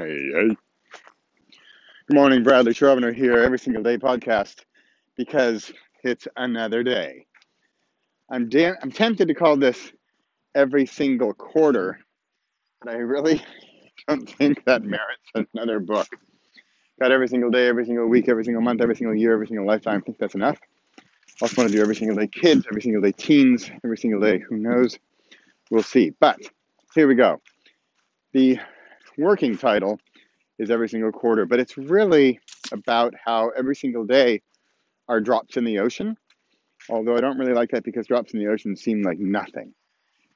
Hey, hey. Good morning, Bradley Charbonneau here, every single day podcast, because it's another day. I'm da- I'm tempted to call this every single quarter, but I really don't think that merits another book. Got every single day, every single week, every single month, every single year, every single lifetime. I think that's enough. Also want to do every single day kids, every single day teens, every single day who knows. We'll see. But here we go. The working title is every single quarter, but it's really about how every single day are drops in the ocean. Although I don't really like that because drops in the ocean seem like nothing.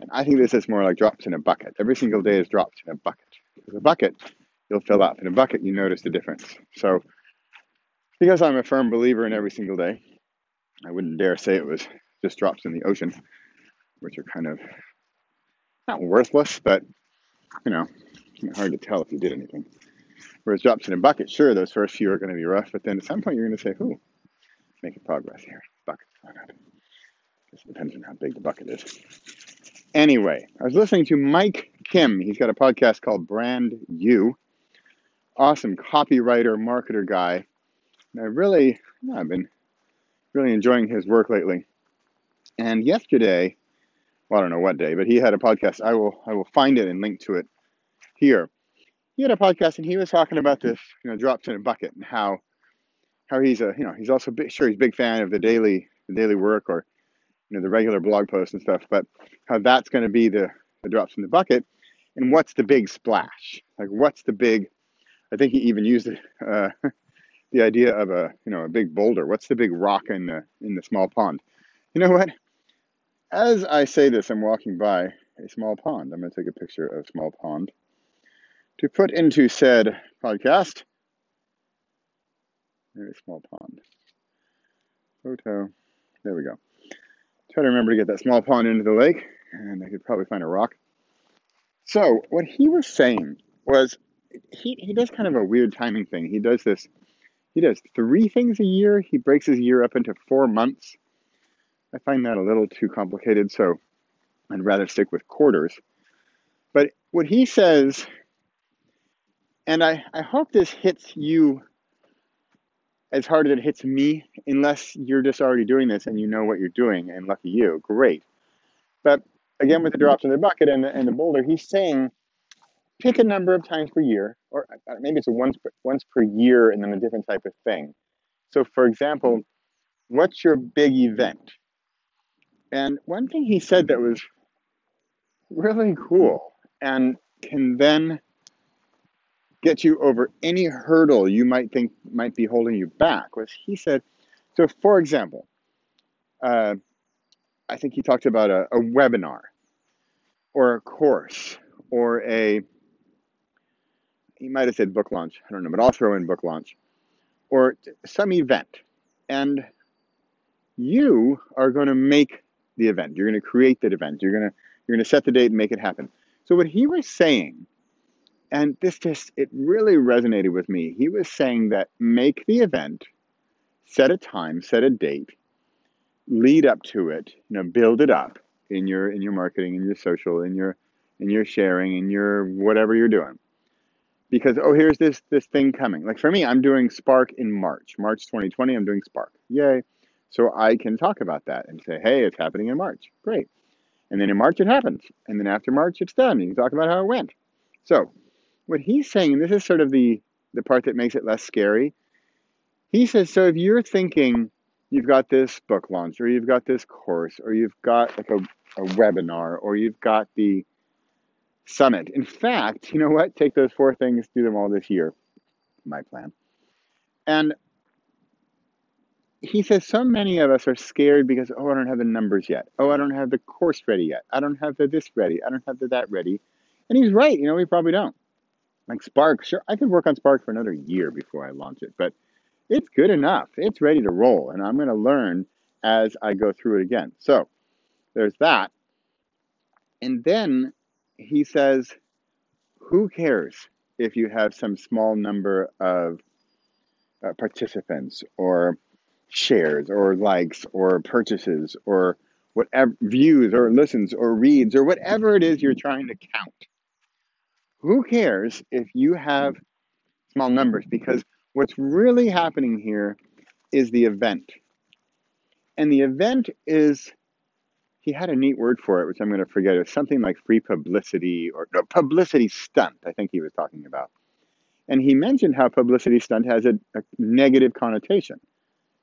And I think this is more like drops in a bucket. Every single day is drops in a bucket. With a bucket, you'll fill up. In a bucket, you notice the difference. So, because I'm a firm believer in every single day, I wouldn't dare say it was just drops in the ocean, which are kind of not worthless, but you know, hard to tell if you did anything. Whereas drops in a bucket, sure, those first few are going to be rough, but then at some point you're going to say, "Ooh, making progress here." Bucket's not. Just depends on how big the bucket is. Anyway, I was listening to Mike Kim. He's got a podcast called Brand You. Awesome copywriter, marketer guy. And I really, I've been really enjoying his work lately. And yesterday, well, I don't know what day, but he had a podcast. I will, I will find it and link to it here. He had a podcast and he was talking about this, you know, drops in a bucket and how, how he's a, you know, he's also big, sure he's a big fan of the daily, the daily work or, you know, the regular blog posts and stuff, but how that's going to be the, the drops in the bucket and what's the big splash? Like, what's the big, I think he even used uh, the idea of a, you know, a big boulder. What's the big rock in the, in the small pond? You know what? As I say this, I'm walking by a small pond. I'm going to take a picture of small pond to put into said podcast. Very small pond. Photo. There we go. Try to remember to get that small pond into the lake, and I could probably find a rock. So, what he was saying was he, he does kind of a weird timing thing. He does this, he does three things a year. He breaks his year up into four months. I find that a little too complicated, so I'd rather stick with quarters. But what he says and I, I hope this hits you as hard as it hits me, unless you're just already doing this and you know what you're doing, and lucky you, great. But again, with the drops in the bucket and the, and the boulder, he's saying pick a number of times per year, or uh, maybe it's a once once per year and then a different type of thing. So, for example, what's your big event? And one thing he said that was really cool and can then get you over any hurdle you might think might be holding you back. Was he said so for example uh, i think he talked about a, a webinar or a course or a he might have said book launch i don't know but i'll throw in book launch or some event. And you are going to make the event. You're going to create that event. You're going to you're going to set the date and make it happen. So what he was saying and this just, it really resonated with me. He was saying that make the event, set a time, set a date, lead up to it, you know, build it up in your in your marketing, in your social, in your in your sharing, in your whatever you're doing. Because oh, here's this this thing coming. Like for me, I'm doing Spark in March, March 2020. I'm doing Spark. Yay! So I can talk about that and say, hey, it's happening in March. Great. And then in March it happens, and then after March it's done. You can talk about how it went. So what he's saying, and this is sort of the, the part that makes it less scary. He says, so if you're thinking you've got this book launch, or you've got this course, or you've got like a, a webinar, or you've got the summit. In fact, you know what? Take those four things, do them all this year. My plan. And he says so many of us are scared because, oh, I don't have the numbers yet. Oh, I don't have the course ready yet. I don't have the this ready. I don't have the that ready. And he's right. You know, we probably don't. Like Spark, sure, I could work on Spark for another year before I launch it, but it's good enough. It's ready to roll, and I'm going to learn as I go through it again. So there's that. And then he says, Who cares if you have some small number of uh, participants or shares or likes or purchases or whatever views or listens or reads or whatever it is you're trying to count? Who cares if you have small numbers? Because what's really happening here is the event. And the event is, he had a neat word for it, which I'm going to forget. It's something like free publicity or no, publicity stunt, I think he was talking about. And he mentioned how publicity stunt has a, a negative connotation.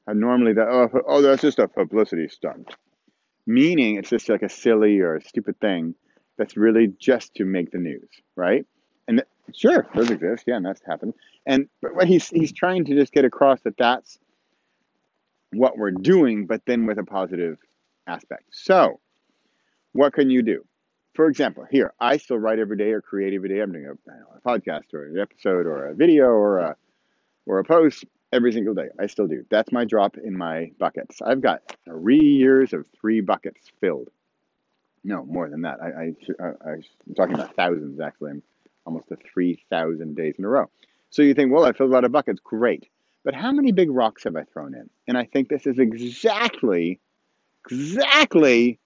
How normally that, oh, oh, that's just a publicity stunt. Meaning it's just like a silly or a stupid thing that's really just to make the news, right? And sure, those exist. Yeah, and that's happened. And but what he's he's trying to just get across that that's what we're doing, but then with a positive aspect. So, what can you do? For example, here I still write every day or create every day. I'm doing a, know, a podcast or an episode or a video or a or a post every single day. I still do. That's my drop in my buckets. I've got three years of three buckets filled. No, more than that. I, I, I'm talking about thousands, actually. I'm almost to 3,000 days in a row. So you think, well, I filled a lot of buckets. Great. But how many big rocks have I thrown in? And I think this is exactly, exactly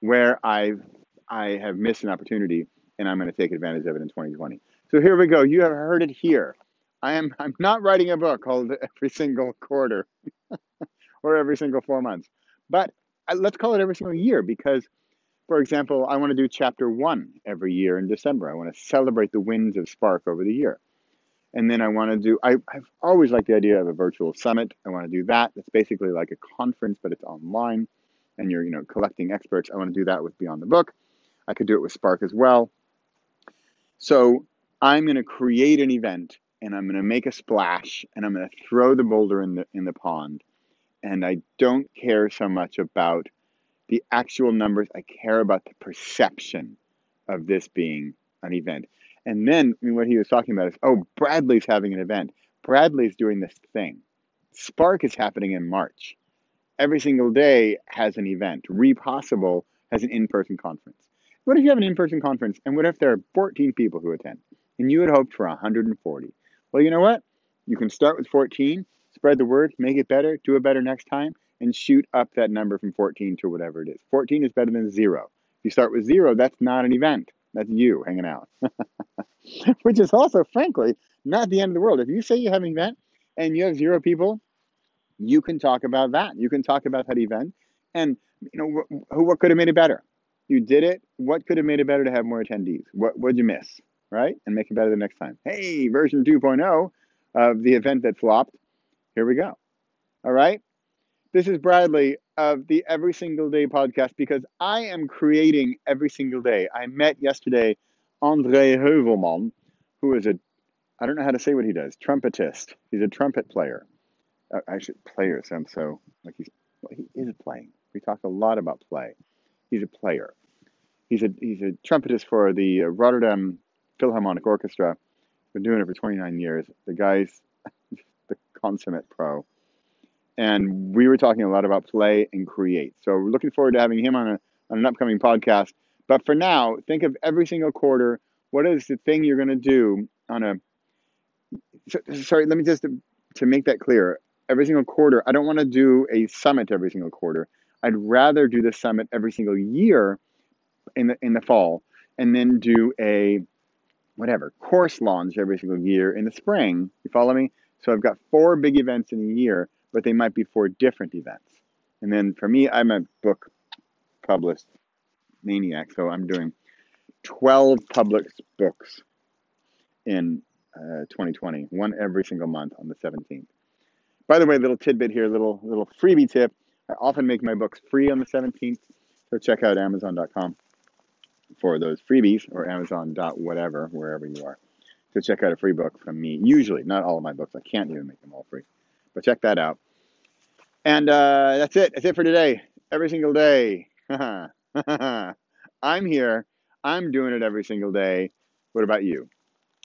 where I've, I have missed an opportunity and I'm going to take advantage of it in 2020. So here we go. You have heard it here. I am I'm not writing a book called every single quarter or every single four months, but uh, let's call it every single year because for example, I want to do chapter one every year in December. I want to celebrate the wins of Spark over the year. And then I want to do, I, I've always liked the idea of a virtual summit. I want to do that. It's basically like a conference, but it's online and you're, you know, collecting experts. I want to do that with Beyond the Book. I could do it with Spark as well. So I'm going to create an event and I'm going to make a splash and I'm going to throw the boulder in the in the pond. And I don't care so much about the actual numbers. I care about the perception of this being an event. And then I mean, what he was talking about is, oh, Bradley's having an event. Bradley's doing this thing. Spark is happening in March. Every single day has an event. Repossible has an in-person conference. What if you have an in-person conference and what if there are 14 people who attend and you had hoped for 140? Well, you know what? You can start with 14, spread the word, make it better, do it better next time, and shoot up that number from 14 to whatever it is. 14 is better than zero. If you start with zero, that's not an event. That's you hanging out. Which is also, frankly, not the end of the world. If you say you have an event and you have zero people, you can talk about that. You can talk about that event. And, you know, what, what could have made it better? You did it. What could have made it better to have more attendees? What would you miss? Right? And make it better the next time. Hey, version 2.0 of the event that flopped. Here we go. All right. This is Bradley of the Every Single Day podcast because I am creating every single day. I met yesterday Andre Heuvelman, who is a, I don't know how to say what he does, trumpetist. He's a trumpet player. Uh, actually, player, so I'm so, like he's, well, he is playing. We talk a lot about play. He's a player. He's a, he's a trumpetist for the Rotterdam Philharmonic Orchestra. Been doing it for 29 years. The guy's the consummate pro and we were talking a lot about play and create. So we're looking forward to having him on, a, on an upcoming podcast. But for now, think of every single quarter. What is the thing you're going to do on a? So, sorry, let me just to make that clear. Every single quarter, I don't want to do a summit every single quarter. I'd rather do the summit every single year in the in the fall, and then do a whatever course launch every single year in the spring. You follow me? So I've got four big events in a year but they might be for different events. And then for me, I'm a book published maniac, so I'm doing 12 published books in uh, 2020, one every single month on the 17th. By the way, little tidbit here, little little freebie tip. I often make my books free on the 17th, so check out Amazon.com for those freebies or Amazon dot whatever wherever you are to check out a free book from me. Usually, not all of my books. I can't even make them all free. But check that out. And uh, that's it. That's it for today. Every single day. I'm here. I'm doing it every single day. What about you?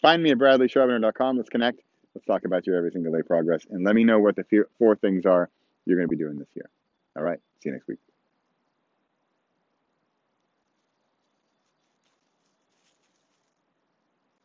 Find me at bradleycharbonneau.com. Let's connect. Let's talk about your every single day progress. And let me know what the four things are you're going to be doing this year. All right. See you next week.